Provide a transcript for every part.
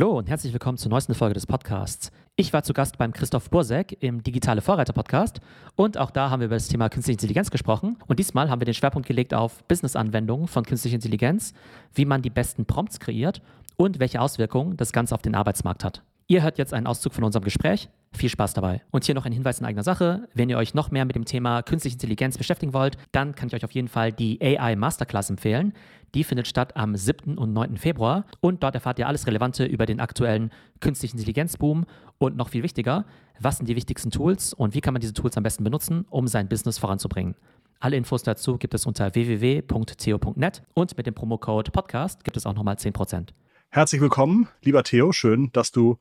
Hallo und herzlich willkommen zur neuesten Folge des Podcasts. Ich war zu Gast beim Christoph Bursek im Digitale Vorreiter Podcast und auch da haben wir über das Thema Künstliche Intelligenz gesprochen. Und diesmal haben wir den Schwerpunkt gelegt auf Business-Anwendungen von Künstlicher Intelligenz, wie man die besten Prompts kreiert und welche Auswirkungen das Ganze auf den Arbeitsmarkt hat. Ihr hört jetzt einen Auszug von unserem Gespräch. Viel Spaß dabei. Und hier noch ein Hinweis in eigener Sache. Wenn ihr euch noch mehr mit dem Thema Künstliche Intelligenz beschäftigen wollt, dann kann ich euch auf jeden Fall die AI Masterclass empfehlen. Die findet statt am 7. und 9. Februar und dort erfahrt ihr alles Relevante über den aktuellen Künstlichen Intelligenzboom und noch viel wichtiger, was sind die wichtigsten Tools und wie kann man diese Tools am besten benutzen, um sein Business voranzubringen. Alle Infos dazu gibt es unter www.theo.net und mit dem Promocode Podcast gibt es auch nochmal 10%. Herzlich willkommen, lieber Theo. Schön, dass du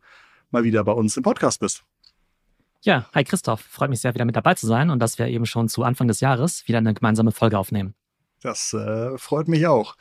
mal wieder bei uns im Podcast bist. Ja, hi Christoph. Freut mich sehr, wieder mit dabei zu sein und dass wir eben schon zu Anfang des Jahres wieder eine gemeinsame Folge aufnehmen. Das äh, freut mich auch.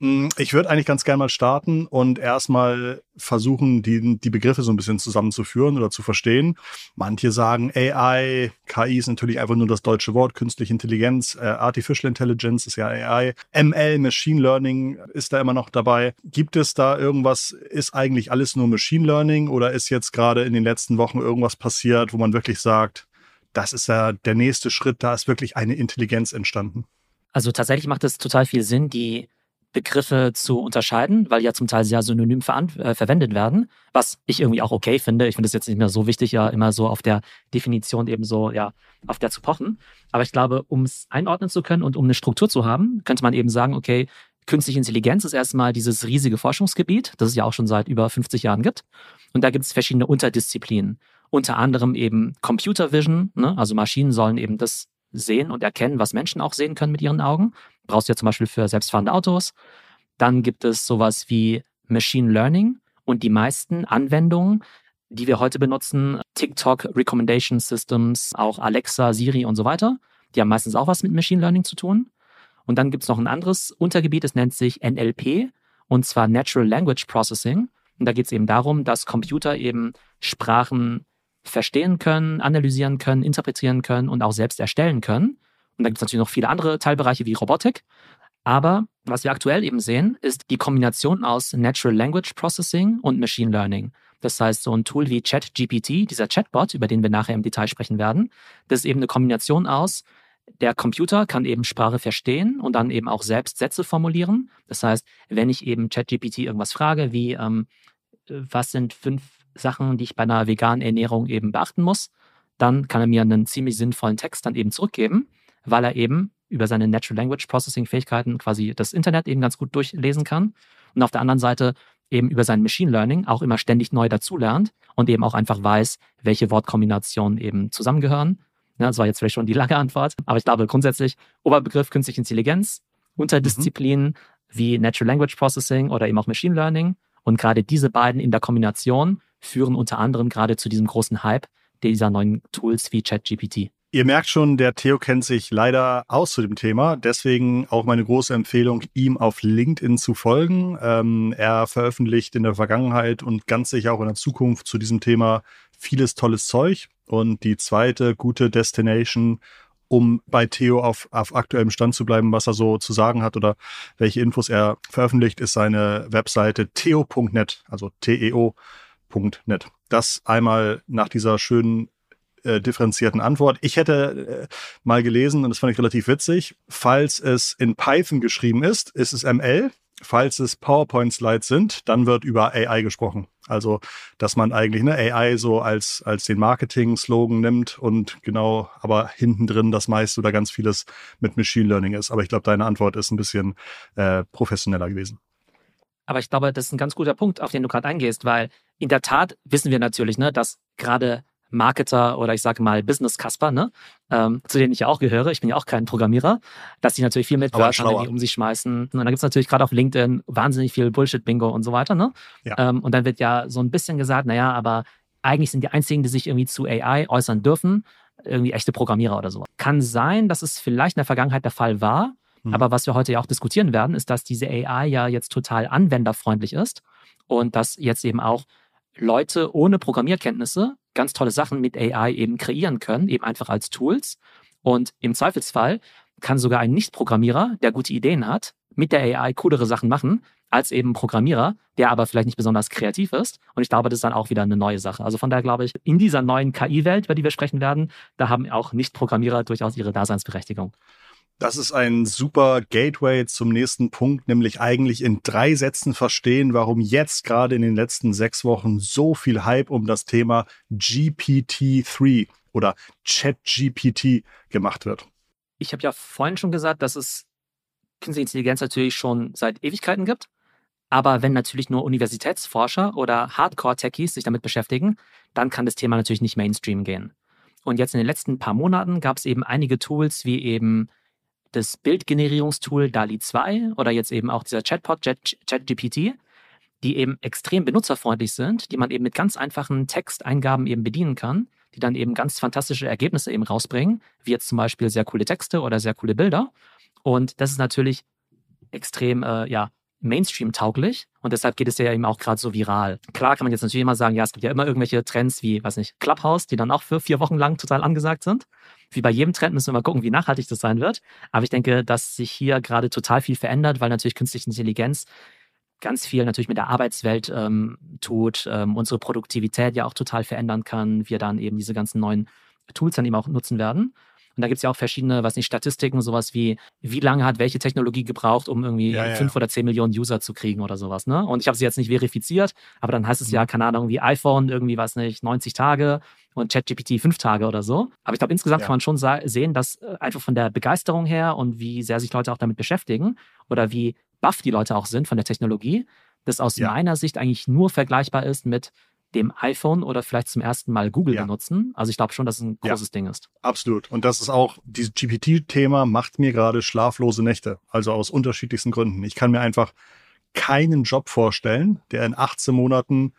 Hm, ich würde eigentlich ganz gerne mal starten und erstmal versuchen, die, die Begriffe so ein bisschen zusammenzuführen oder zu verstehen. Manche sagen AI, KI ist natürlich einfach nur das deutsche Wort, künstliche Intelligenz, äh, Artificial Intelligence ist ja AI, ML, Machine Learning ist da immer noch dabei. Gibt es da irgendwas, ist eigentlich alles nur Machine Learning oder ist jetzt gerade in den letzten Wochen irgendwas passiert, wo man wirklich sagt, das ist ja der nächste Schritt, da ist wirklich eine Intelligenz entstanden? Also tatsächlich macht es total viel Sinn, die Begriffe zu unterscheiden, weil ja zum Teil sehr synonym äh, verwendet werden, was ich irgendwie auch okay finde. Ich finde es jetzt nicht mehr so wichtig, ja immer so auf der Definition eben so, ja, auf der zu pochen. Aber ich glaube, um es einordnen zu können und um eine Struktur zu haben, könnte man eben sagen, okay, künstliche Intelligenz ist erstmal dieses riesige Forschungsgebiet, das es ja auch schon seit über 50 Jahren gibt. Und da gibt es verschiedene Unterdisziplinen. Unter anderem eben Computer Vision, ne? also Maschinen sollen eben das sehen und erkennen, was Menschen auch sehen können mit ihren Augen. Brauchst du ja zum Beispiel für selbstfahrende Autos. Dann gibt es sowas wie Machine Learning und die meisten Anwendungen, die wir heute benutzen, TikTok Recommendation Systems, auch Alexa, Siri und so weiter, die haben meistens auch was mit Machine Learning zu tun. Und dann gibt es noch ein anderes Untergebiet, das nennt sich NLP, und zwar Natural Language Processing. Und da geht es eben darum, dass Computer eben Sprachen verstehen können, analysieren können, interpretieren können und auch selbst erstellen können. Und da gibt es natürlich noch viele andere Teilbereiche wie Robotik. Aber was wir aktuell eben sehen, ist die Kombination aus Natural Language Processing und Machine Learning. Das heißt, so ein Tool wie ChatGPT, dieser Chatbot, über den wir nachher im Detail sprechen werden, das ist eben eine Kombination aus, der Computer kann eben Sprache verstehen und dann eben auch selbst Sätze formulieren. Das heißt, wenn ich eben ChatGPT irgendwas frage, wie ähm, was sind fünf Sachen, die ich bei einer veganen Ernährung eben beachten muss, dann kann er mir einen ziemlich sinnvollen Text dann eben zurückgeben, weil er eben über seine Natural Language Processing Fähigkeiten quasi das Internet eben ganz gut durchlesen kann und auf der anderen Seite eben über sein Machine Learning auch immer ständig neu dazulernt und eben auch einfach weiß, welche Wortkombinationen eben zusammengehören. Ja, das war jetzt vielleicht schon die lange Antwort, aber ich glaube grundsätzlich Oberbegriff künstliche Intelligenz, Unterdisziplinen mhm. wie Natural Language Processing oder eben auch Machine Learning und gerade diese beiden in der Kombination führen unter anderem gerade zu diesem großen Hype dieser neuen Tools wie ChatGPT. Ihr merkt schon, der Theo kennt sich leider aus zu dem Thema. Deswegen auch meine große Empfehlung, ihm auf LinkedIn zu folgen. Ähm, er veröffentlicht in der Vergangenheit und ganz sicher auch in der Zukunft zu diesem Thema vieles tolles Zeug. Und die zweite gute Destination, um bei Theo auf, auf aktuellem Stand zu bleiben, was er so zu sagen hat oder welche Infos er veröffentlicht, ist seine Webseite theo.net, also T-E-O Net. Das einmal nach dieser schönen äh, differenzierten Antwort. Ich hätte äh, mal gelesen, und das fand ich relativ witzig, falls es in Python geschrieben ist, ist es ML. Falls es PowerPoint-Slides sind, dann wird über AI gesprochen. Also, dass man eigentlich eine AI so als, als den Marketing-Slogan nimmt und genau, aber hinten drin das meiste oder ganz vieles mit Machine Learning ist. Aber ich glaube, deine Antwort ist ein bisschen äh, professioneller gewesen. Aber ich glaube, das ist ein ganz guter Punkt, auf den du gerade eingehst, weil in der Tat wissen wir natürlich, ne, dass gerade Marketer oder ich sage mal Business Casper, ne, ähm, zu denen ich ja auch gehöre, ich bin ja auch kein Programmierer, dass die natürlich viel mit Wörtern um sich schmeißen. Und dann gibt es natürlich gerade auf LinkedIn wahnsinnig viel Bullshit-Bingo und so weiter. Ne? Ja. Ähm, und dann wird ja so ein bisschen gesagt, naja, aber eigentlich sind die einzigen, die sich irgendwie zu AI äußern dürfen, irgendwie echte Programmierer oder so. Kann sein, dass es vielleicht in der Vergangenheit der Fall war, mhm. aber was wir heute ja auch diskutieren werden, ist, dass diese AI ja jetzt total anwenderfreundlich ist und dass jetzt eben auch Leute ohne Programmierkenntnisse ganz tolle Sachen mit AI eben kreieren können, eben einfach als Tools. Und im Zweifelsfall kann sogar ein Nicht-Programmierer, der gute Ideen hat, mit der AI coolere Sachen machen, als eben Programmierer, der aber vielleicht nicht besonders kreativ ist. Und ich glaube, das ist dann auch wieder eine neue Sache. Also von daher glaube ich, in dieser neuen KI-Welt, über die wir sprechen werden, da haben auch Nicht-Programmierer durchaus ihre Daseinsberechtigung. Das ist ein super Gateway zum nächsten Punkt, nämlich eigentlich in drei Sätzen verstehen, warum jetzt gerade in den letzten sechs Wochen so viel Hype um das Thema GPT-3 oder ChatGPT gemacht wird. Ich habe ja vorhin schon gesagt, dass es künstliche Intelligenz natürlich schon seit Ewigkeiten gibt. Aber wenn natürlich nur Universitätsforscher oder Hardcore-Techies sich damit beschäftigen, dann kann das Thema natürlich nicht Mainstream gehen. Und jetzt in den letzten paar Monaten gab es eben einige Tools wie eben das Bildgenerierungstool DALI 2 oder jetzt eben auch dieser Chatbot ChatGPT, die eben extrem benutzerfreundlich sind, die man eben mit ganz einfachen Texteingaben eben bedienen kann, die dann eben ganz fantastische Ergebnisse eben rausbringen, wie jetzt zum Beispiel sehr coole Texte oder sehr coole Bilder. Und das ist natürlich extrem, äh, ja, Mainstream-tauglich und deshalb geht es ja eben auch gerade so viral. Klar kann man jetzt natürlich immer sagen, ja, es gibt ja immer irgendwelche Trends wie, weiß nicht, Clubhouse, die dann auch für vier Wochen lang total angesagt sind. Wie bei jedem Trend müssen wir mal gucken, wie nachhaltig das sein wird. Aber ich denke, dass sich hier gerade total viel verändert, weil natürlich künstliche Intelligenz ganz viel natürlich mit der Arbeitswelt ähm, tut, ähm, unsere Produktivität ja auch total verändern kann, wir dann eben diese ganzen neuen Tools dann eben auch nutzen werden. Und da gibt es ja auch verschiedene, was nicht, Statistiken, sowas wie, wie lange hat welche Technologie gebraucht, um irgendwie ja, ja. fünf oder zehn Millionen User zu kriegen oder sowas. Ne? Und ich habe sie jetzt nicht verifiziert, aber dann heißt es mhm. ja, keine Ahnung, wie iPhone irgendwie, was nicht, 90 Tage und ChatGPT fünf Tage oder so. Aber ich glaube, insgesamt ja. kann man schon sehen, dass äh, einfach von der Begeisterung her und wie sehr sich Leute auch damit beschäftigen oder wie buff die Leute auch sind von der Technologie, das aus meiner Sicht eigentlich nur vergleichbar ist mit dem iPhone oder vielleicht zum ersten Mal Google ja. benutzen. Also ich glaube schon, dass es ein großes ja, Ding ist. Absolut. Und das ist auch, dieses GPT-Thema macht mir gerade schlaflose Nächte. Also aus unterschiedlichsten Gründen. Ich kann mir einfach keinen Job vorstellen, der in 18 Monaten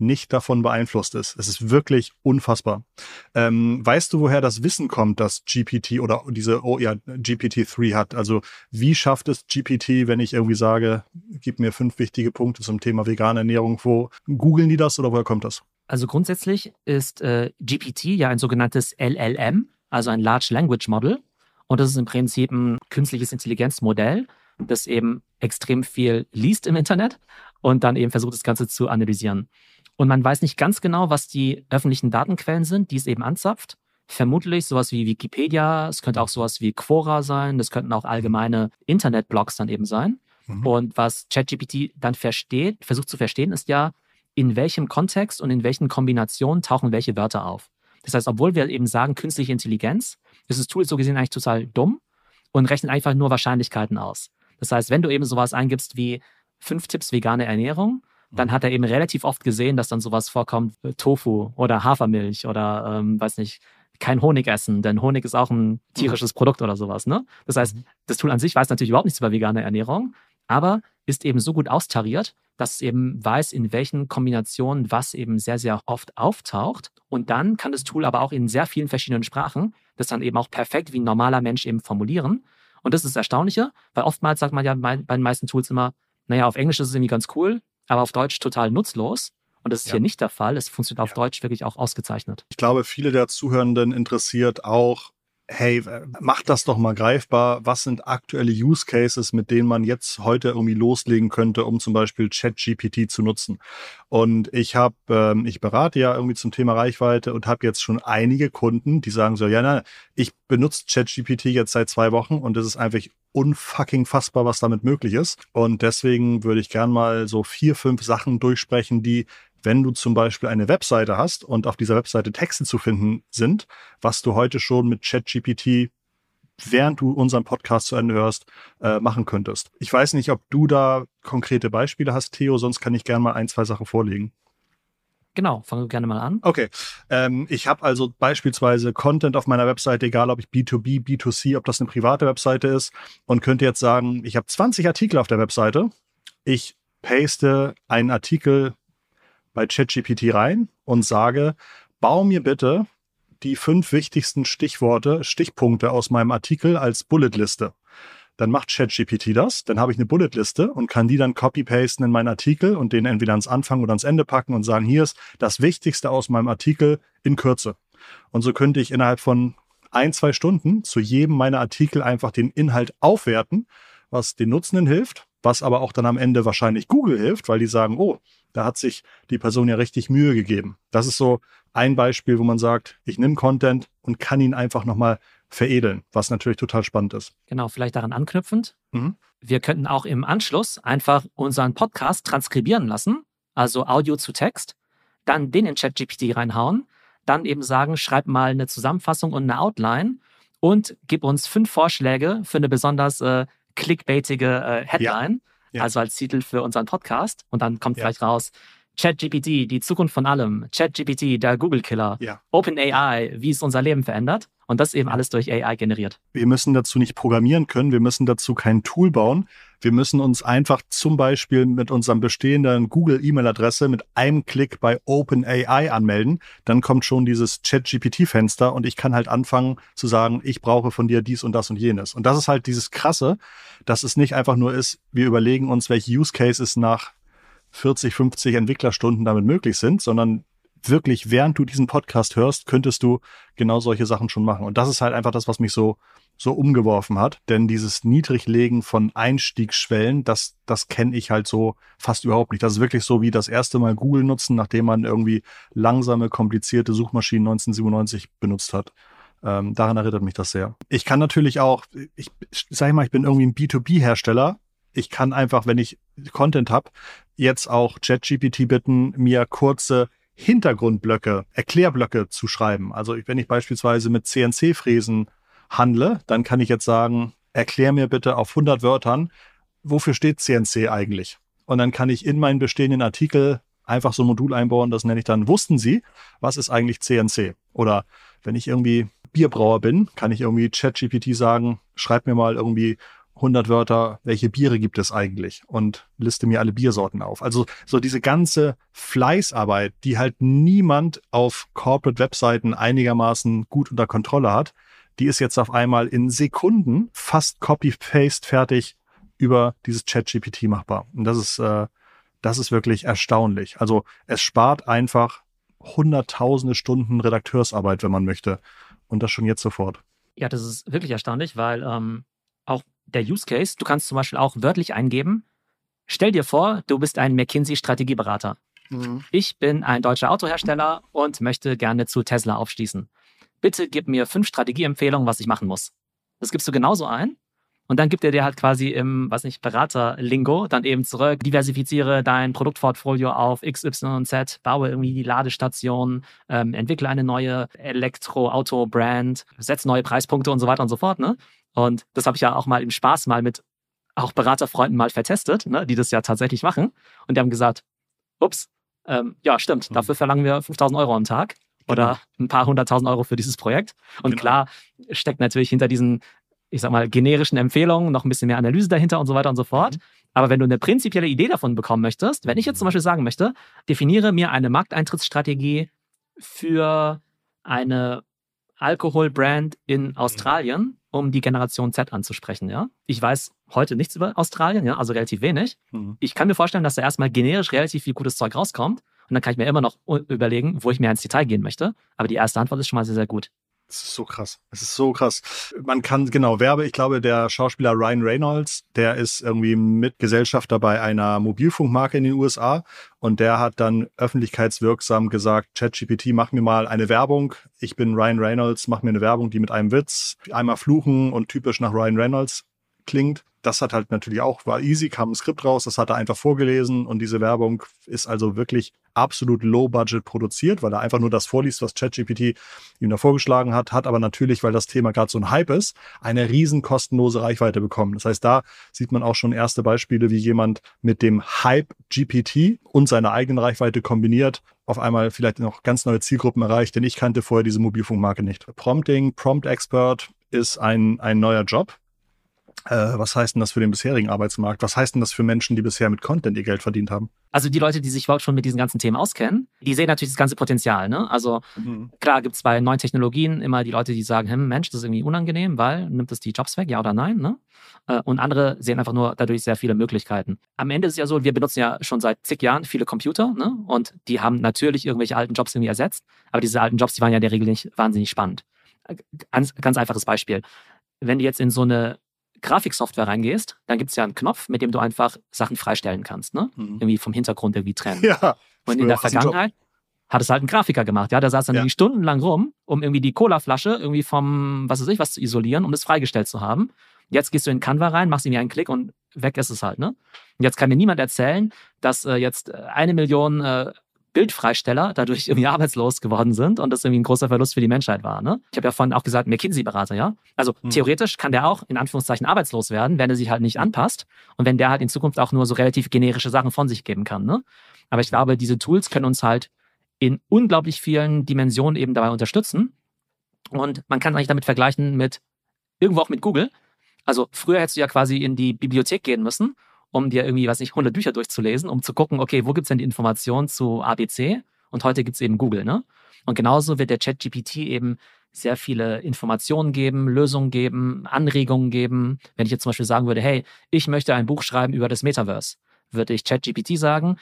nicht davon beeinflusst ist. Es ist wirklich unfassbar. Ähm, weißt du, woher das Wissen kommt, dass GPT oder diese oh ja, GPT-3 hat? Also wie schafft es GPT, wenn ich irgendwie sage, gib mir fünf wichtige Punkte zum Thema vegane Ernährung, wo googeln die das oder woher kommt das? Also grundsätzlich ist äh, GPT ja ein sogenanntes LLM, also ein Large Language Model. Und das ist im Prinzip ein künstliches Intelligenzmodell, das eben extrem viel liest im Internet und dann eben versucht, das Ganze zu analysieren. Und man weiß nicht ganz genau, was die öffentlichen Datenquellen sind, die es eben anzapft. Vermutlich sowas wie Wikipedia, es könnte auch sowas wie Quora sein, das könnten auch allgemeine Internetblogs dann eben sein. Mhm. Und was ChatGPT dann versteht, versucht zu verstehen, ist ja, in welchem Kontext und in welchen Kombinationen tauchen welche Wörter auf. Das heißt, obwohl wir eben sagen, künstliche Intelligenz, ist das Tool so gesehen eigentlich total dumm und rechnet einfach nur Wahrscheinlichkeiten aus. Das heißt, wenn du eben sowas eingibst wie fünf Tipps vegane Ernährung, dann mhm. hat er eben relativ oft gesehen, dass dann sowas vorkommt, äh, Tofu oder Hafermilch oder ähm, weiß nicht, kein Honig essen, denn Honig ist auch ein tierisches Produkt oder sowas. Ne? Das heißt, mhm. das Tool an sich weiß natürlich überhaupt nichts über vegane Ernährung, aber ist eben so gut austariert, dass es eben weiß, in welchen Kombinationen was eben sehr, sehr oft auftaucht. Und dann kann das Tool aber auch in sehr vielen verschiedenen Sprachen das dann eben auch perfekt wie ein normaler Mensch eben formulieren. Und das ist das Erstaunliche, weil oftmals sagt man ja bei den meisten Tools immer, naja, auf Englisch ist es irgendwie ganz cool, aber auf Deutsch total nutzlos. Und das ist ja. hier nicht der Fall. Es funktioniert auf ja. Deutsch wirklich auch ausgezeichnet. Ich glaube, viele der Zuhörenden interessiert auch, hey, macht das doch mal greifbar. Was sind aktuelle Use Cases, mit denen man jetzt heute irgendwie loslegen könnte, um zum Beispiel ChatGPT zu nutzen? Und ich habe, ähm, ich berate ja irgendwie zum Thema Reichweite und habe jetzt schon einige Kunden, die sagen so, ja, na, ich benutze ChatGPT jetzt seit zwei Wochen und es ist einfach unfucking fassbar, was damit möglich ist. Und deswegen würde ich gern mal so vier, fünf Sachen durchsprechen, die wenn du zum Beispiel eine Webseite hast und auf dieser Webseite Texte zu finden sind, was du heute schon mit ChatGPT während du unseren Podcast zu Ende hörst, äh, machen könntest. Ich weiß nicht, ob du da konkrete Beispiele hast, Theo, sonst kann ich gerne mal ein, zwei Sachen vorlegen. Genau, fangen wir gerne mal an. Okay. Ähm, ich habe also beispielsweise Content auf meiner Webseite, egal ob ich B2B, B2C, ob das eine private Webseite ist, und könnte jetzt sagen, ich habe 20 Artikel auf der Webseite. Ich paste einen Artikel bei ChatGPT rein und sage, bau mir bitte die fünf wichtigsten Stichworte, Stichpunkte aus meinem Artikel als Bulletliste. Dann macht ChatGPT das, dann habe ich eine Bulletliste und kann die dann copy-pasten in meinen Artikel und den entweder ans Anfang oder ans Ende packen und sagen, hier ist das Wichtigste aus meinem Artikel in Kürze. Und so könnte ich innerhalb von ein, zwei Stunden zu jedem meiner Artikel einfach den Inhalt aufwerten, was den Nutzenden hilft, was aber auch dann am Ende wahrscheinlich Google hilft, weil die sagen, oh, da hat sich die Person ja richtig Mühe gegeben. Das ist so ein Beispiel, wo man sagt, ich nehme Content und kann ihn einfach nochmal veredeln, was natürlich total spannend ist. Genau, vielleicht daran anknüpfend. Mhm. Wir könnten auch im Anschluss einfach unseren Podcast transkribieren lassen, also Audio zu Text, dann den in ChatGPT reinhauen, dann eben sagen, schreib mal eine Zusammenfassung und eine Outline und gib uns fünf Vorschläge für eine besonders äh, clickbaitige äh, Headline, ja. Ja. also als Titel für unseren Podcast. Und dann kommt ja. vielleicht raus, ChatGPT, die Zukunft von allem, ChatGPT, der Google-Killer, ja. OpenAI, wie es unser Leben verändert. Und das eben alles durch AI generiert. Wir müssen dazu nicht programmieren können, wir müssen dazu kein Tool bauen. Wir müssen uns einfach zum Beispiel mit unserem bestehenden Google-E-Mail-Adresse mit einem Klick bei OpenAI anmelden. Dann kommt schon dieses Chat-GPT-Fenster und ich kann halt anfangen zu sagen, ich brauche von dir dies und das und jenes. Und das ist halt dieses Krasse, dass es nicht einfach nur ist, wir überlegen uns, welche Use Cases nach 40, 50 Entwicklerstunden damit möglich sind, sondern wirklich, während du diesen Podcast hörst, könntest du genau solche Sachen schon machen. Und das ist halt einfach das, was mich so, so umgeworfen hat. Denn dieses Niedriglegen von Einstiegsschwellen, das, das kenne ich halt so fast überhaupt nicht. Das ist wirklich so wie das erste Mal Google nutzen, nachdem man irgendwie langsame, komplizierte Suchmaschinen 1997 benutzt hat. Ähm, daran erinnert mich das sehr. Ich kann natürlich auch, ich sag mal, ich bin irgendwie ein B2B-Hersteller. Ich kann einfach, wenn ich Content habe, jetzt auch ChatGPT bitten, mir kurze Hintergrundblöcke, Erklärblöcke zu schreiben. Also wenn ich beispielsweise mit CNC-Fräsen handle, dann kann ich jetzt sagen, erklär mir bitte auf 100 Wörtern, wofür steht CNC eigentlich? Und dann kann ich in meinen bestehenden Artikel einfach so ein Modul einbauen, das nenne ich dann, wussten Sie, was ist eigentlich CNC? Oder wenn ich irgendwie Bierbrauer bin, kann ich irgendwie ChatGPT sagen, schreib mir mal irgendwie 100 Wörter, welche Biere gibt es eigentlich und liste mir alle Biersorten auf. Also so diese ganze Fleißarbeit, die halt niemand auf Corporate Webseiten einigermaßen gut unter Kontrolle hat, die ist jetzt auf einmal in Sekunden fast copy-paste fertig über dieses Chat-GPT machbar. Und das ist, äh, das ist wirklich erstaunlich. Also es spart einfach hunderttausende Stunden Redakteursarbeit, wenn man möchte. Und das schon jetzt sofort. Ja, das ist wirklich erstaunlich, weil ähm, der Use Case, du kannst zum Beispiel auch wörtlich eingeben, stell dir vor, du bist ein McKinsey-Strategieberater. Mhm. Ich bin ein deutscher Autohersteller und möchte gerne zu Tesla aufschließen. Bitte gib mir fünf Strategieempfehlungen, was ich machen muss. Das gibst du genauso ein. Und dann gibt er dir halt quasi im, weiß nicht, Berater-Lingo dann eben zurück, diversifiziere dein Produktportfolio auf X, Y und Z, baue irgendwie die Ladestation, ähm, entwickle eine neue Elektro-Auto-Brand, setze neue Preispunkte und so weiter und so fort. Ne? Und das habe ich ja auch mal im Spaß mal mit auch Beraterfreunden mal vertestet, ne, die das ja tatsächlich machen. Und die haben gesagt, ups, ähm, ja, stimmt, mhm. dafür verlangen wir 5000 Euro am Tag oder genau. ein paar hunderttausend Euro für dieses Projekt. Und genau. klar steckt natürlich hinter diesen, ich sag mal, generischen Empfehlungen noch ein bisschen mehr Analyse dahinter und so weiter und so fort. Mhm. Aber wenn du eine prinzipielle Idee davon bekommen möchtest, wenn ich jetzt zum Beispiel sagen möchte, definiere mir eine Markteintrittsstrategie für eine Alkoholbrand in mhm. Australien, um die Generation Z anzusprechen, ja. Ich weiß heute nichts über Australien, ja, also relativ wenig. Mhm. Ich kann mir vorstellen, dass da erstmal generisch relativ viel gutes Zeug rauskommt. Und dann kann ich mir immer noch überlegen, wo ich mehr ins Detail gehen möchte. Aber die erste Antwort ist schon mal sehr, sehr gut. Es ist so krass. Es ist so krass. Man kann, genau, Werbe, ich glaube, der Schauspieler Ryan Reynolds, der ist irgendwie Mitgesellschafter bei einer Mobilfunkmarke in den USA und der hat dann öffentlichkeitswirksam gesagt, ChatGPT, mach mir mal eine Werbung. Ich bin Ryan Reynolds, mach mir eine Werbung, die mit einem Witz, einmal fluchen und typisch nach Ryan Reynolds klingt das hat halt natürlich auch, war easy, kam ein Skript raus, das hat er einfach vorgelesen und diese Werbung ist also wirklich absolut low budget produziert, weil er einfach nur das vorliest, was ChatGPT ihm da vorgeschlagen hat, hat aber natürlich, weil das Thema gerade so ein Hype ist, eine riesen kostenlose Reichweite bekommen. Das heißt, da sieht man auch schon erste Beispiele, wie jemand mit dem Hype GPT und seiner eigenen Reichweite kombiniert auf einmal vielleicht noch ganz neue Zielgruppen erreicht, denn ich kannte vorher diese Mobilfunkmarke nicht. Prompting, Prompt Expert ist ein, ein neuer Job äh, was heißt denn das für den bisherigen Arbeitsmarkt? Was heißt denn das für Menschen, die bisher mit Content ihr Geld verdient haben? Also die Leute, die sich überhaupt schon mit diesen ganzen Themen auskennen, die sehen natürlich das ganze Potenzial. Ne? Also mhm. klar gibt es bei neuen Technologien immer die Leute, die sagen, hm, Mensch, das ist irgendwie unangenehm, weil nimmt das die Jobs weg, ja oder nein? Ne? Äh, und andere sehen einfach nur dadurch sehr viele Möglichkeiten. Am Ende ist es ja so, wir benutzen ja schon seit zig Jahren viele Computer ne? und die haben natürlich irgendwelche alten Jobs irgendwie ersetzt, aber diese alten Jobs, die waren ja in der Regel nicht wahnsinnig spannend. ganz, ganz einfaches Beispiel. Wenn du jetzt in so eine Grafiksoftware reingehst, dann gibt es ja einen Knopf, mit dem du einfach Sachen freistellen kannst, ne? Mhm. Irgendwie vom Hintergrund irgendwie trennen. Ja. Und in der Vergangenheit hat es halt ein Grafiker gemacht, ja, der saß dann ja. irgendwie stundenlang rum, um irgendwie die Colaflasche irgendwie vom, was weiß ich, was zu isolieren, um das freigestellt zu haben. Jetzt gehst du in Canva rein, machst ihm einen Klick und weg ist es halt, ne? Und jetzt kann mir niemand erzählen, dass äh, jetzt eine Million äh, Bildfreisteller dadurch irgendwie arbeitslos geworden sind und das irgendwie ein großer Verlust für die Menschheit war. Ne? Ich habe ja vorhin auch gesagt, McKinsey-Berater, ja. Also mhm. theoretisch kann der auch in Anführungszeichen arbeitslos werden, wenn er sich halt nicht anpasst und wenn der halt in Zukunft auch nur so relativ generische Sachen von sich geben kann. Ne? Aber ich glaube, diese Tools können uns halt in unglaublich vielen Dimensionen eben dabei unterstützen. Und man kann eigentlich damit vergleichen mit irgendwo auch mit Google. Also früher hättest du ja quasi in die Bibliothek gehen müssen um dir irgendwie, weiß nicht, 100 Bücher durchzulesen, um zu gucken, okay, wo gibt's denn die Informationen zu ABC? Und heute gibt's eben Google, ne? Und genauso wird der ChatGPT eben sehr viele Informationen geben, Lösungen geben, Anregungen geben. Wenn ich jetzt zum Beispiel sagen würde, hey, ich möchte ein Buch schreiben über das Metaverse, würde ich ChatGPT sagen,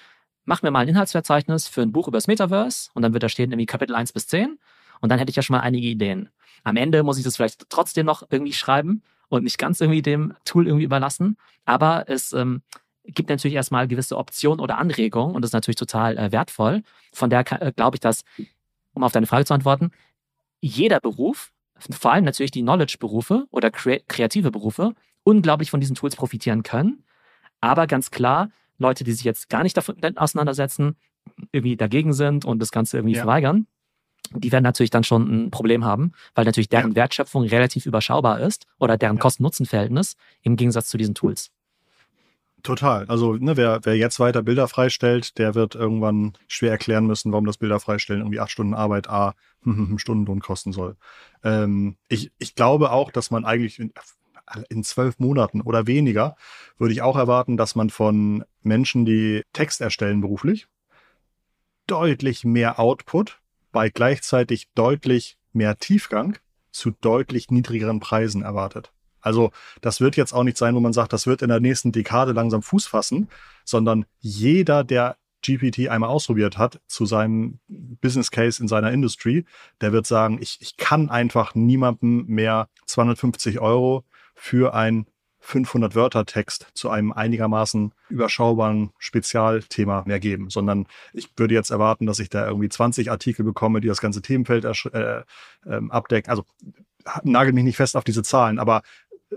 mach mir mal ein Inhaltsverzeichnis für ein Buch über das Metaverse und dann wird da stehen irgendwie Kapitel 1 bis 10 und dann hätte ich ja schon mal einige Ideen. Am Ende muss ich das vielleicht trotzdem noch irgendwie schreiben, und nicht ganz irgendwie dem Tool irgendwie überlassen. Aber es ähm, gibt natürlich erstmal gewisse Optionen oder Anregungen und das ist natürlich total äh, wertvoll. Von daher äh, glaube ich, dass, um auf deine Frage zu antworten, jeder Beruf, vor allem natürlich die Knowledge-Berufe oder kre kreative Berufe, unglaublich von diesen Tools profitieren können. Aber ganz klar, Leute, die sich jetzt gar nicht davon auseinandersetzen, irgendwie dagegen sind und das Ganze irgendwie ja. verweigern, die werden natürlich dann schon ein Problem haben, weil natürlich deren ja. Wertschöpfung relativ überschaubar ist oder deren ja. Kosten-Nutzen-Verhältnis im Gegensatz zu diesen Tools. Total. Also ne, wer, wer jetzt weiter Bilder freistellt, der wird irgendwann schwer erklären müssen, warum das Bilder freistellen irgendwie acht Stunden Arbeit A Stundenlohn kosten soll. Ähm, ich, ich glaube auch, dass man eigentlich in, in zwölf Monaten oder weniger würde ich auch erwarten, dass man von Menschen, die Text erstellen beruflich, deutlich mehr Output bei gleichzeitig deutlich mehr Tiefgang zu deutlich niedrigeren Preisen erwartet. Also das wird jetzt auch nicht sein, wo man sagt, das wird in der nächsten Dekade langsam Fuß fassen, sondern jeder, der GPT einmal ausprobiert hat zu seinem Business Case in seiner Industry, der wird sagen, ich, ich kann einfach niemandem mehr 250 Euro für ein 500 Wörter Text zu einem einigermaßen überschaubaren Spezialthema mehr geben, sondern ich würde jetzt erwarten, dass ich da irgendwie 20 Artikel bekomme, die das ganze Themenfeld äh, äh, abdecken. Also nagel mich nicht fest auf diese Zahlen, aber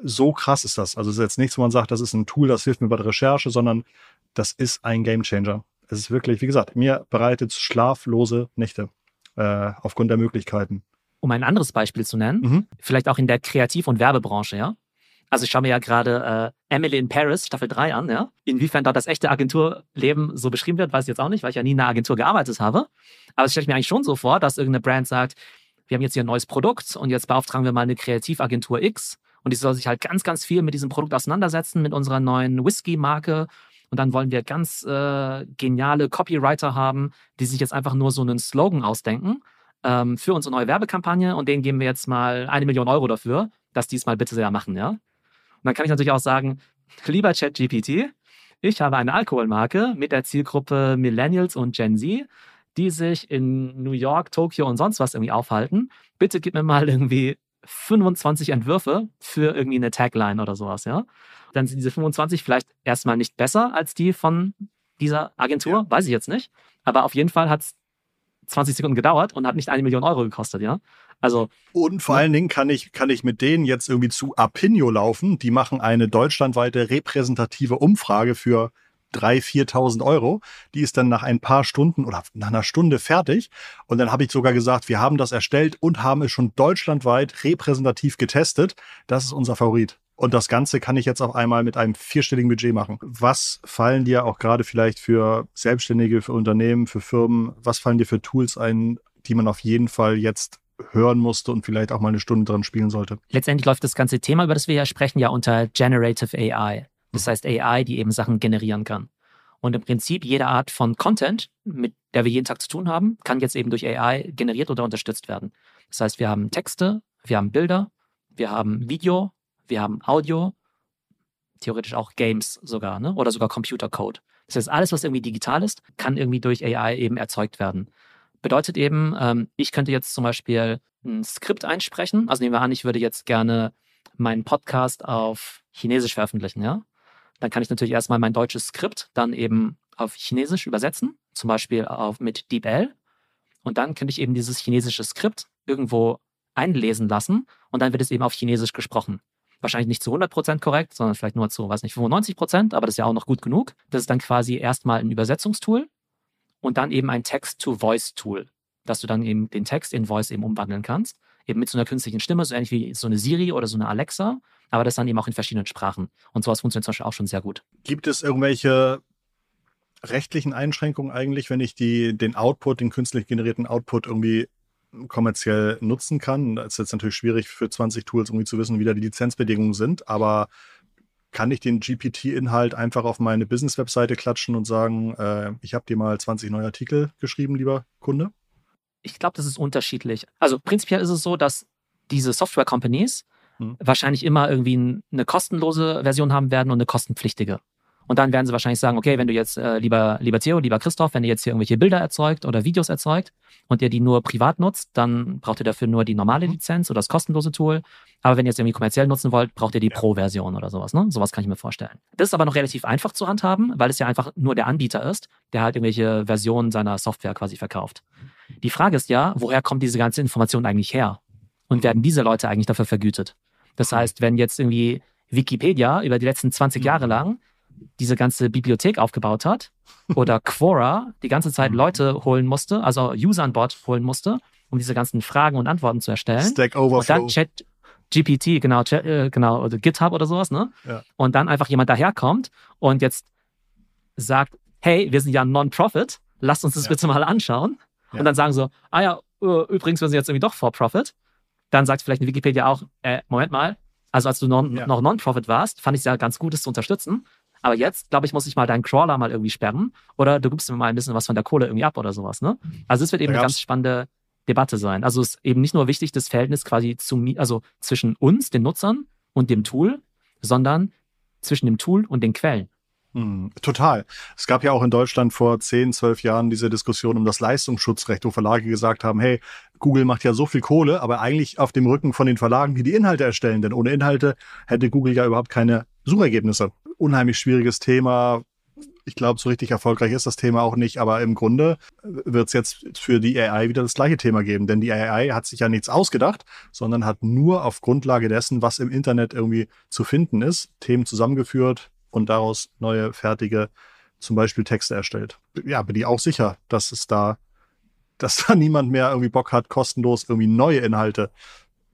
so krass ist das. Also es ist jetzt nichts, wo man sagt, das ist ein Tool, das hilft mir bei der Recherche, sondern das ist ein Gamechanger. Es ist wirklich, wie gesagt, mir bereitet schlaflose Nächte äh, aufgrund der Möglichkeiten. Um ein anderes Beispiel zu nennen, mhm. vielleicht auch in der Kreativ- und Werbebranche, ja. Also ich schaue mir ja gerade äh, Emily in Paris, Staffel 3 an, ja. Inwiefern dort das echte Agenturleben so beschrieben wird, weiß ich jetzt auch nicht, weil ich ja nie in einer Agentur gearbeitet habe. Aber es stelle ich mir eigentlich schon so vor, dass irgendeine Brand sagt, wir haben jetzt hier ein neues Produkt und jetzt beauftragen wir mal eine Kreativagentur X und die soll sich halt ganz, ganz viel mit diesem Produkt auseinandersetzen, mit unserer neuen Whisky-Marke. Und dann wollen wir ganz äh, geniale Copywriter haben, die sich jetzt einfach nur so einen Slogan ausdenken ähm, für unsere neue Werbekampagne und denen geben wir jetzt mal eine Million Euro dafür, dass die es mal bitte sehr machen, ja. Und dann kann ich natürlich auch sagen, lieber ChatGPT, ich habe eine Alkoholmarke mit der Zielgruppe Millennials und Gen Z, die sich in New York, Tokio und sonst was irgendwie aufhalten. Bitte gib mir mal irgendwie 25 Entwürfe für irgendwie eine Tagline oder sowas, ja. Dann sind diese 25 vielleicht erstmal nicht besser als die von dieser Agentur, ja. weiß ich jetzt nicht. Aber auf jeden Fall hat es 20 Sekunden gedauert und hat nicht eine Million Euro gekostet, ja. Also. Und vor allen Dingen kann ich, kann ich mit denen jetzt irgendwie zu Apinio laufen. Die machen eine deutschlandweite repräsentative Umfrage für 3.000, 4.000 Euro. Die ist dann nach ein paar Stunden oder nach einer Stunde fertig. Und dann habe ich sogar gesagt, wir haben das erstellt und haben es schon deutschlandweit repräsentativ getestet. Das ist unser Favorit. Und das Ganze kann ich jetzt auf einmal mit einem vierstelligen Budget machen. Was fallen dir auch gerade vielleicht für Selbstständige, für Unternehmen, für Firmen, was fallen dir für Tools ein, die man auf jeden Fall jetzt hören musste und vielleicht auch mal eine Stunde dran spielen sollte. Letztendlich läuft das ganze Thema, über das wir ja sprechen, ja unter Generative AI. Das heißt AI, die eben Sachen generieren kann. Und im Prinzip jede Art von Content, mit der wir jeden Tag zu tun haben, kann jetzt eben durch AI generiert oder unterstützt werden. Das heißt, wir haben Texte, wir haben Bilder, wir haben Video, wir haben Audio, theoretisch auch Games sogar, ne? oder sogar Computercode. Das heißt, alles, was irgendwie digital ist, kann irgendwie durch AI eben erzeugt werden. bedeutet eben, ähm, ich könnte jetzt zum Beispiel ein Skript einsprechen. Also nehmen wir an, ich würde jetzt gerne meinen Podcast auf Chinesisch veröffentlichen, ja. Dann kann ich natürlich erstmal mein deutsches Skript dann eben auf Chinesisch übersetzen, zum Beispiel auf, mit DeepL. Und dann könnte ich eben dieses chinesische Skript irgendwo einlesen lassen und dann wird es eben auf Chinesisch gesprochen. Wahrscheinlich nicht zu 100% korrekt, sondern vielleicht nur zu, weiß nicht, 95%, aber das ist ja auch noch gut genug. Das ist dann quasi erstmal ein Übersetzungstool und dann eben ein Text-to-Voice-Tool, dass du dann eben den Text in Voice eben umwandeln kannst. Eben mit so einer künstlichen Stimme, so ähnlich wie so eine Siri oder so eine Alexa, aber das dann eben auch in verschiedenen Sprachen. Und sowas funktioniert zum Beispiel auch schon sehr gut. Gibt es irgendwelche rechtlichen Einschränkungen eigentlich, wenn ich die, den Output, den künstlich generierten Output irgendwie kommerziell nutzen kann? Das ist jetzt natürlich schwierig für 20 Tools irgendwie zu wissen, wie da die Lizenzbedingungen sind, aber kann ich den GPT-Inhalt einfach auf meine Business-Webseite klatschen und sagen, äh, ich habe dir mal 20 neue Artikel geschrieben, lieber Kunde? Ich glaube, das ist unterschiedlich. Also prinzipiell ist es so, dass diese Software-Companies hm. wahrscheinlich immer irgendwie eine kostenlose Version haben werden und eine kostenpflichtige. Und dann werden sie wahrscheinlich sagen, okay, wenn du jetzt, äh, lieber, lieber Theo, lieber Christoph, wenn ihr jetzt hier irgendwelche Bilder erzeugt oder Videos erzeugt und ihr die nur privat nutzt, dann braucht ihr dafür nur die normale mhm. Lizenz oder das kostenlose Tool. Aber wenn ihr es irgendwie kommerziell nutzen wollt, braucht ihr die. Pro-Version oder sowas. Ne? Sowas kann ich mir vorstellen. Das ist aber noch relativ einfach zu handhaben, weil es ja einfach nur der Anbieter ist, der halt irgendwelche Versionen seiner Software quasi verkauft. Die Frage ist ja, woher kommt diese ganze Information eigentlich her? Und werden diese Leute eigentlich dafür vergütet? Das heißt, wenn jetzt irgendwie Wikipedia über die letzten 20 Jahre mhm. lang diese ganze Bibliothek aufgebaut hat oder Quora die ganze Zeit mhm. Leute holen musste, also User an Bord holen musste, um diese ganzen Fragen und Antworten zu erstellen. Stack Overflow. Und dann Chat GPT, genau, Chat, äh, genau, oder GitHub oder sowas, ne? Ja. Und dann einfach jemand daherkommt und jetzt sagt, hey, wir sind ja Non-Profit, lasst uns das ja. bitte mal anschauen. Ja. Und dann sagen so, ah ja, uh, übrigens, wir sind jetzt irgendwie doch For-Profit. Dann sagt vielleicht in Wikipedia auch, äh, Moment mal, also als du non, noch Non-Profit warst, fand ich es ja ganz gut, das zu unterstützen. Aber jetzt, glaube ich, muss ich mal deinen Crawler mal irgendwie sperren oder du gibst mir mal ein bisschen was von der Kohle irgendwie ab oder sowas. Ne? Also es wird eben eine ganz spannende Debatte sein. Also es ist eben nicht nur wichtig, das Verhältnis quasi zu, also zwischen uns, den Nutzern und dem Tool, sondern zwischen dem Tool und den Quellen. Hm, total. Es gab ja auch in Deutschland vor 10, 12 Jahren diese Diskussion um das Leistungsschutzrecht, wo Verlage gesagt haben, hey, Google macht ja so viel Kohle, aber eigentlich auf dem Rücken von den Verlagen, die die Inhalte erstellen. Denn ohne Inhalte hätte Google ja überhaupt keine Suchergebnisse unheimlich schwieriges Thema. Ich glaube, so richtig erfolgreich ist das Thema auch nicht, aber im Grunde wird es jetzt für die AI wieder das gleiche Thema geben, denn die AI hat sich ja nichts ausgedacht, sondern hat nur auf Grundlage dessen, was im Internet irgendwie zu finden ist, Themen zusammengeführt und daraus neue fertige, zum Beispiel Texte erstellt. Ja, bin ich auch sicher, dass es da, dass da niemand mehr irgendwie Bock hat, kostenlos irgendwie neue Inhalte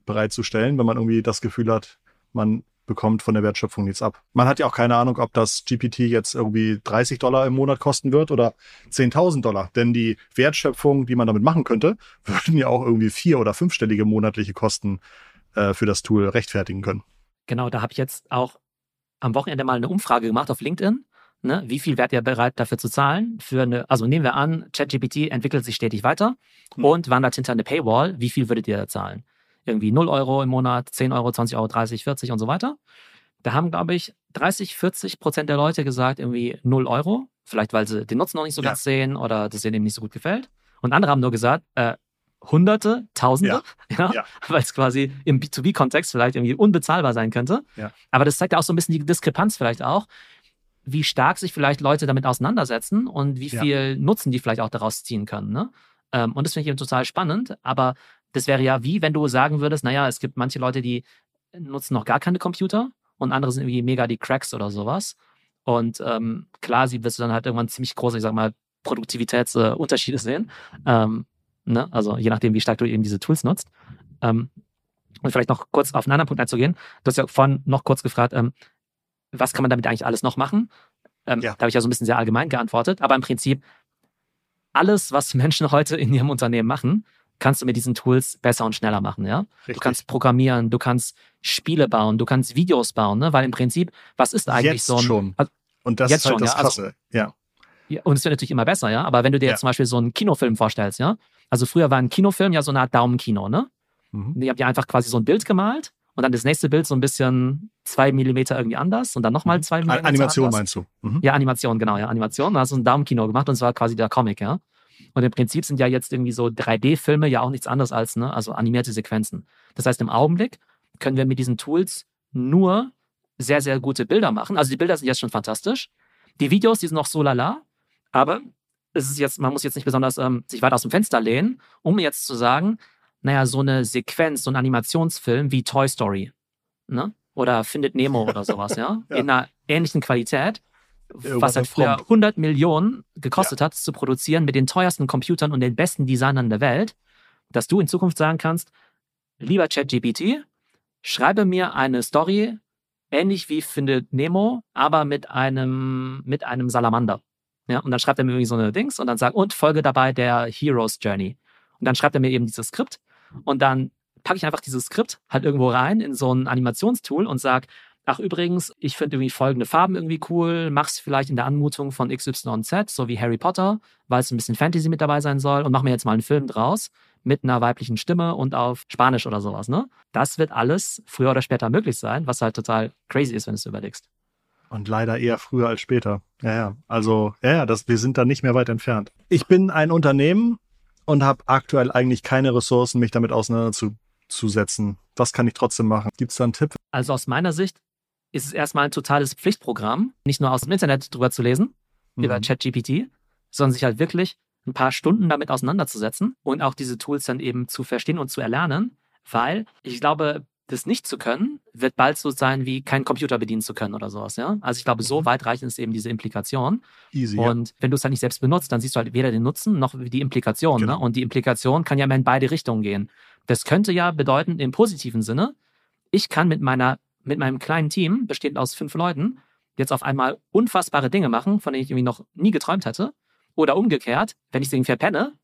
bereitzustellen, wenn man irgendwie das Gefühl hat, man bekommt von der Wertschöpfung nichts ab. Man hat ja auch keine Ahnung, ob das GPT jetzt irgendwie 30 Dollar im Monat kosten wird oder 10.000 Dollar. Denn die Wertschöpfung, die man damit machen könnte, würden ja auch irgendwie vier- oder fünfstellige monatliche Kosten äh, für das Tool rechtfertigen können. Genau, da habe ich jetzt auch am Wochenende mal eine Umfrage gemacht auf LinkedIn. Ne, wie viel wärt ihr bereit dafür zu zahlen? Für eine, also nehmen wir an, ChatGPT entwickelt sich stetig weiter hm. und wandert hinter eine Paywall. Wie viel würdet ihr zahlen? irgendwie 0 Euro im Monat, 10 Euro, 20 Euro, 30, 40 und so weiter. Da haben, glaube ich, 30, 40 Prozent der Leute gesagt, irgendwie 0 Euro. Vielleicht, weil sie den Nutzen noch nicht so ja. ganz sehen oder das denen eben nicht so gut gefällt. Und andere haben nur gesagt, äh, Hunderte, Tausende, ja. ja, ja. weil es quasi im B2B-Kontext vielleicht irgendwie unbezahlbar sein könnte. Aber das zeigt ja auch so ein bisschen die Diskrepanz vielleicht auch, wie stark sich vielleicht Leute damit auseinandersetzen und wie viel Nutzen die vielleicht auch daraus ziehen können. Ne? Ähm, und das finde ich eben total spannend. Aber das wäre ja wie, wenn du sagen würdest, naja, es gibt manche Leute, die nutzen noch gar keine Computer und andere sind irgendwie mega die Cracks oder sowas. Und ähm, klar, sie wirst du dann halt irgendwann ziemlich große, ich sag mal, Produktivitätsunterschiede äh, sehen. Ähm, ne? Also je nachdem, wie stark du eben diese Tools nutzt. Ähm, und vielleicht noch kurz auf einen anderen Punkt einzugehen. Du hast ja vorhin noch kurz gefragt, ähm, was kann man damit eigentlich alles noch machen? Ähm, ja. Da habe ich ja so ein bisschen sehr allgemein geantwortet. Aber im Prinzip alles, was Menschen heute in ihrem Unternehmen machen, kannst du mit diesen Tools besser und schneller machen, ja? Richtig. Du kannst programmieren, du kannst Spiele bauen, du kannst Videos bauen, ne? Weil im Prinzip, was ist eigentlich jetzt so ein. Schon. Also, und das jetzt ist halt schon, das ja? Also Krasse, also, ja. ja. Und es wird natürlich immer besser, ja. Aber wenn du dir ja. jetzt zum Beispiel so einen Kinofilm vorstellst, ja. Also früher war ein Kinofilm ja so eine Art Daumenkino, ne? Mhm. Ihr habt ja einfach quasi so ein Bild gemalt und dann das nächste Bild so ein bisschen zwei Millimeter irgendwie anders und dann nochmal mhm. zwei Millimeter. Animation anders. meinst du? Mhm. Ja, Animation, genau, ja, Animation. Da hast du ein Daumenkino gemacht und es war quasi der Comic, ja. Und im Prinzip sind ja jetzt irgendwie so 3D-Filme ja auch nichts anderes als, ne, also animierte Sequenzen. Das heißt, im Augenblick können wir mit diesen Tools nur sehr, sehr gute Bilder machen. Also die Bilder sind jetzt schon fantastisch. Die Videos, die sind noch so lala, aber es ist jetzt, man muss jetzt nicht besonders ähm, sich weit aus dem Fenster lehnen, um jetzt zu sagen, naja, so eine Sequenz, so ein Animationsfilm wie Toy Story, ne? Oder Findet Nemo oder sowas, ja? ja. In einer ähnlichen Qualität, was halt früher 100 Millionen gekostet ja. hat, zu produzieren mit den teuersten Computern und den besten Designern der Welt, dass du in Zukunft sagen kannst, lieber ChatGPT, schreibe mir eine Story, ähnlich wie Findet Nemo, aber mit einem, mit einem Salamander. Ja, und dann schreibt er mir irgendwie so eine Dings und dann sagt, und Folge dabei der Hero's Journey. Und dann schreibt er mir eben dieses Skript und dann packe ich einfach dieses Skript halt irgendwo rein in so ein Animationstool und sage, ach übrigens, ich finde irgendwie folgende Farben irgendwie cool, mach's vielleicht in der Anmutung von XYZ, so wie Harry Potter, weil es ein bisschen Fantasy mit dabei sein soll und mach mir jetzt mal einen Film draus mit einer weiblichen Stimme und auf Spanisch oder sowas, ne? Das wird alles früher oder später möglich sein, was halt total crazy ist, wenn du es überlegst. Und leider eher früher als später. Ja, ja. Also, ja, ja, das, wir sind da nicht mehr weit entfernt. Ich bin ein Unternehmen und habe aktuell eigentlich keine Ressourcen, mich damit auseinanderzusetzen. Was kann ich trotzdem machen? Gibt es da einen Tipp? Also aus meiner Sicht ist es erstmal ein totales Pflichtprogramm, nicht nur aus dem Internet drüber zu lesen, mhm. über ChatGPT, sondern sich halt wirklich ein paar Stunden damit auseinanderzusetzen und auch diese Tools dann eben zu verstehen und zu erlernen, weil ich glaube, das nicht zu können, wird bald so sein, wie kein Computer bedienen zu können oder sowas, ja. Also ich glaube, so mhm. weit reichen es eben diese Implikationen. Easy. Und ja. wenn du es halt nicht selbst benutzt, dann siehst du halt weder den Nutzen noch die Implikation. Ne? Genau. Ne? Und die Implikation kann ja immer in beide Richtungen gehen. Das könnte ja bedeuten, im positiven Sinne, ich kann mit meiner mit meinem kleinen Team, bestehend aus fünf Leuten, jetzt auf einmal unfassbare Dinge machen, von denen ich irgendwie noch nie geträumt hätte. Oder umgekehrt, wenn ich es irgendwie verpenne,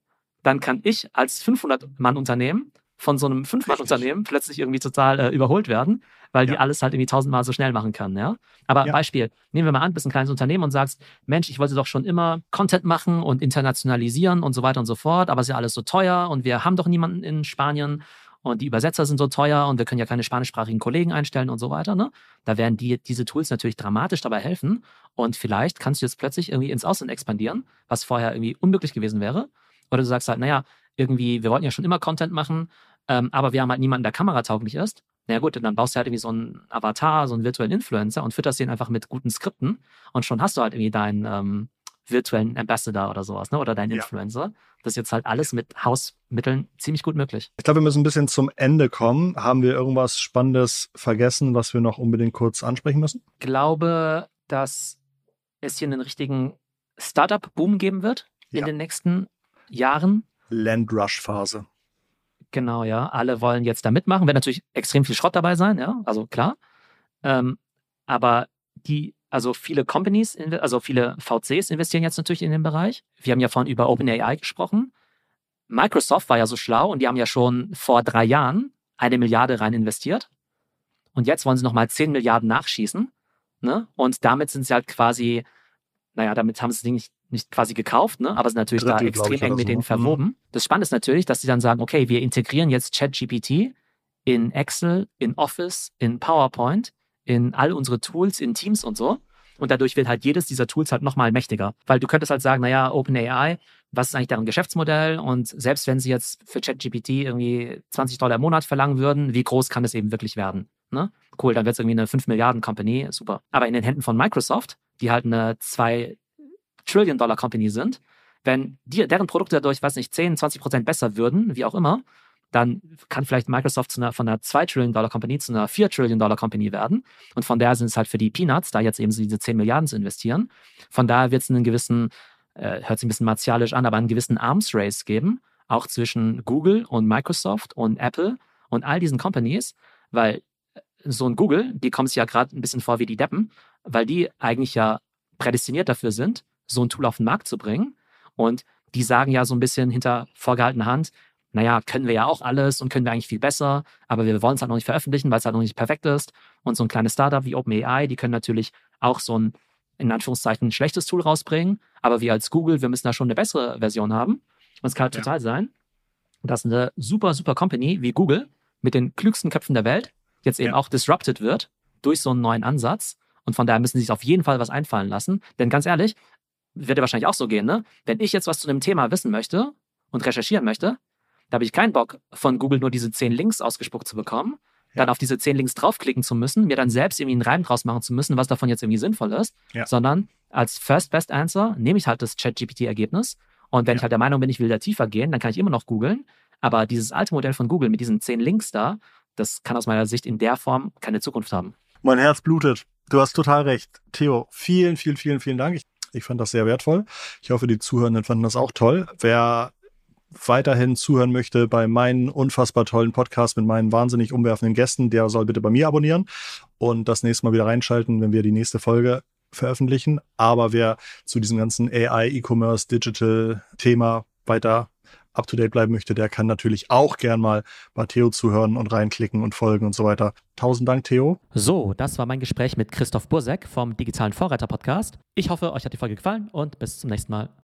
dann kann ich als 500-Mann-Unternehmen von so einem 5-Mann-Unternehmen plötzlich irgendwie total äh, überholt werden, weil ja. die alles halt irgendwie tausendmal so schnell machen kann, ja. Aber ja. Beispiel, nehmen wir mal an, bist ein kleines Unternehmen und sagst, Mensch, ich wollte doch schon immer Content machen und internationalisieren und so weiter und so fort, aber es ist ja alles so teuer und wir haben doch niemanden in Spanien und die Übersetzer sind so teuer und wir können ja keine spanischsprachigen Kollegen einstellen und so weiter. Ne? Da werden die, diese Tools natürlich dramatisch dabei helfen und vielleicht kannst du jetzt plötzlich irgendwie ins Ausland expandieren, was vorher irgendwie unmöglich gewesen wäre. Oder du sagst halt, naja, irgendwie, wir wollten ja schon immer Content machen, ähm, aber wir haben halt niemanden, der kameratauglich ist. Na ja, gut, dann baust du halt irgendwie so einen Avatar, so einen virtuellen Influencer und fütterst den einfach mit guten Skripten und schon hast du halt irgendwie deinen ähm, virtuellen Ambassador oder sowas, ne? Oder deinen ja. Influencer. Das ist jetzt halt alles mit Hausmitteln ziemlich gut möglich. Ich glaube, wir müssen ein bisschen zum Ende kommen. Haben wir irgendwas Spannendes vergessen, was wir noch unbedingt kurz ansprechen müssen? Ich glaube, dass es hier einen richtigen Startup-Boom geben wird ja. in den nächsten Jahren. Landrush-Phase. Genau, ja. Alle wollen jetzt da mitmachen. Wird natürlich extrem viel Schrott dabei sein, ja, also klar. Ähm, aber die also viele Companies, also viele VCs investieren jetzt natürlich in den Bereich. Wir haben ja vorhin über OpenAI gesprochen. Microsoft war ja so schlau und die haben ja schon vor drei Jahren eine Milliarde rein investiert. Und jetzt wollen sie nochmal 10 Milliarden nachschießen. Ne? Und damit sind sie halt quasi, naja, damit haben sie nicht, nicht quasi gekauft, ne? aber sind natürlich Drittel, da extrem eng mit denen so. verwoben. Mhm. Das Spannende ist natürlich, dass sie dann sagen, okay, wir integrieren jetzt ChatGPT in Excel, in Office, in PowerPoint in all unsere Tools, in Teams und so. Und dadurch wird halt jedes dieser Tools halt nochmal mächtiger. Weil du könntest halt sagen, naja, OpenAI, was ist eigentlich deren Geschäftsmodell? Und selbst wenn sie jetzt für ChatGPT irgendwie 20 Dollar im Monat verlangen würden, wie groß kann es eben wirklich werden? Ne? Cool, dann wird es irgendwie eine 5 Milliarden Company, super. Aber in den Händen von Microsoft, die halt eine 2 Trillion Dollar Company sind, wenn die, deren Produkte dadurch, weiß nicht, 10, 20 Prozent besser würden, wie auch immer, dann kann vielleicht Microsoft zu einer, von einer 2 Trillion Dollar Company zu einer 4 Trillion Dollar Company werden. Und von daher sind es halt für die Peanuts, da jetzt eben so diese 10 Milliarden zu investieren. Von daher wird es einen gewissen, äh, hört sich ein bisschen martialisch an, aber einen gewissen Arms Race geben, auch zwischen Google und Microsoft und Apple und all diesen Companies, weil äh, so ein Google, die kommt sich ja gerade ein bisschen vor wie die Deppen, weil die eigentlich ja prädestiniert dafür sind, so ein Tool auf den Markt zu bringen. Und die sagen ja so ein bisschen hinter vorgehaltener Hand, naja, können wir ja auch alles und können wir eigentlich viel besser, aber wir wollen es halt noch nicht veröffentlichen, weil es halt noch nicht perfekt ist. Und so ein kleines Startup wie OpenAI, die können natürlich auch so ein, in Anführungszeichen, schlechtes Tool rausbringen, aber wir als Google, wir müssen da schon eine bessere Version haben. Und es kann halt ja. total sein, dass eine super, super Company wie Google mit den klügsten Köpfen der Welt jetzt eben ja. auch disrupted wird durch so einen neuen Ansatz. Und von daher müssen sie sich auf jeden Fall was einfallen lassen. Denn ganz ehrlich, wird dir wahrscheinlich auch so gehen, ne? Wenn ich jetzt was zu einem Thema wissen möchte und recherchieren möchte, da habe ich keinen Bock, von Google nur diese zehn Links ausgespuckt zu bekommen, ja. dann auf diese zehn Links draufklicken zu müssen, mir dann selbst irgendwie einen Reim draus machen zu müssen, was davon jetzt irgendwie sinnvoll ist, ja. sondern als First Best Answer nehme ich halt das ChatGPT-Ergebnis und wenn ja. ich halt der Meinung bin, ich will da tiefer gehen, dann kann ich immer noch googeln. Aber dieses alte Modell von Google mit diesen zehn Links da, das kann aus meiner Sicht in der Form keine Zukunft haben. Mein Herz blutet. Du hast total recht. Theo, vielen, vielen, vielen, vielen Dank. Ich, ich fand das sehr wertvoll. Ich hoffe, die Zuhörenden fanden das auch toll. Wer weiterhin zuhören möchte bei meinen unfassbar tollen Podcast mit meinen wahnsinnig umwerfenden Gästen, der soll bitte bei mir abonnieren und das nächste Mal wieder reinschalten, wenn wir die nächste Folge veröffentlichen. Aber wer zu diesem ganzen AI, E-Commerce, Digital-Thema weiter up to date bleiben möchte, der kann natürlich auch gern mal bei Theo zuhören und reinklicken und folgen und so weiter. Tausend Dank, Theo. So, das war mein Gespräch mit Christoph Bursek vom Digitalen Vorreiter Podcast. Ich hoffe, euch hat die Folge gefallen und bis zum nächsten Mal.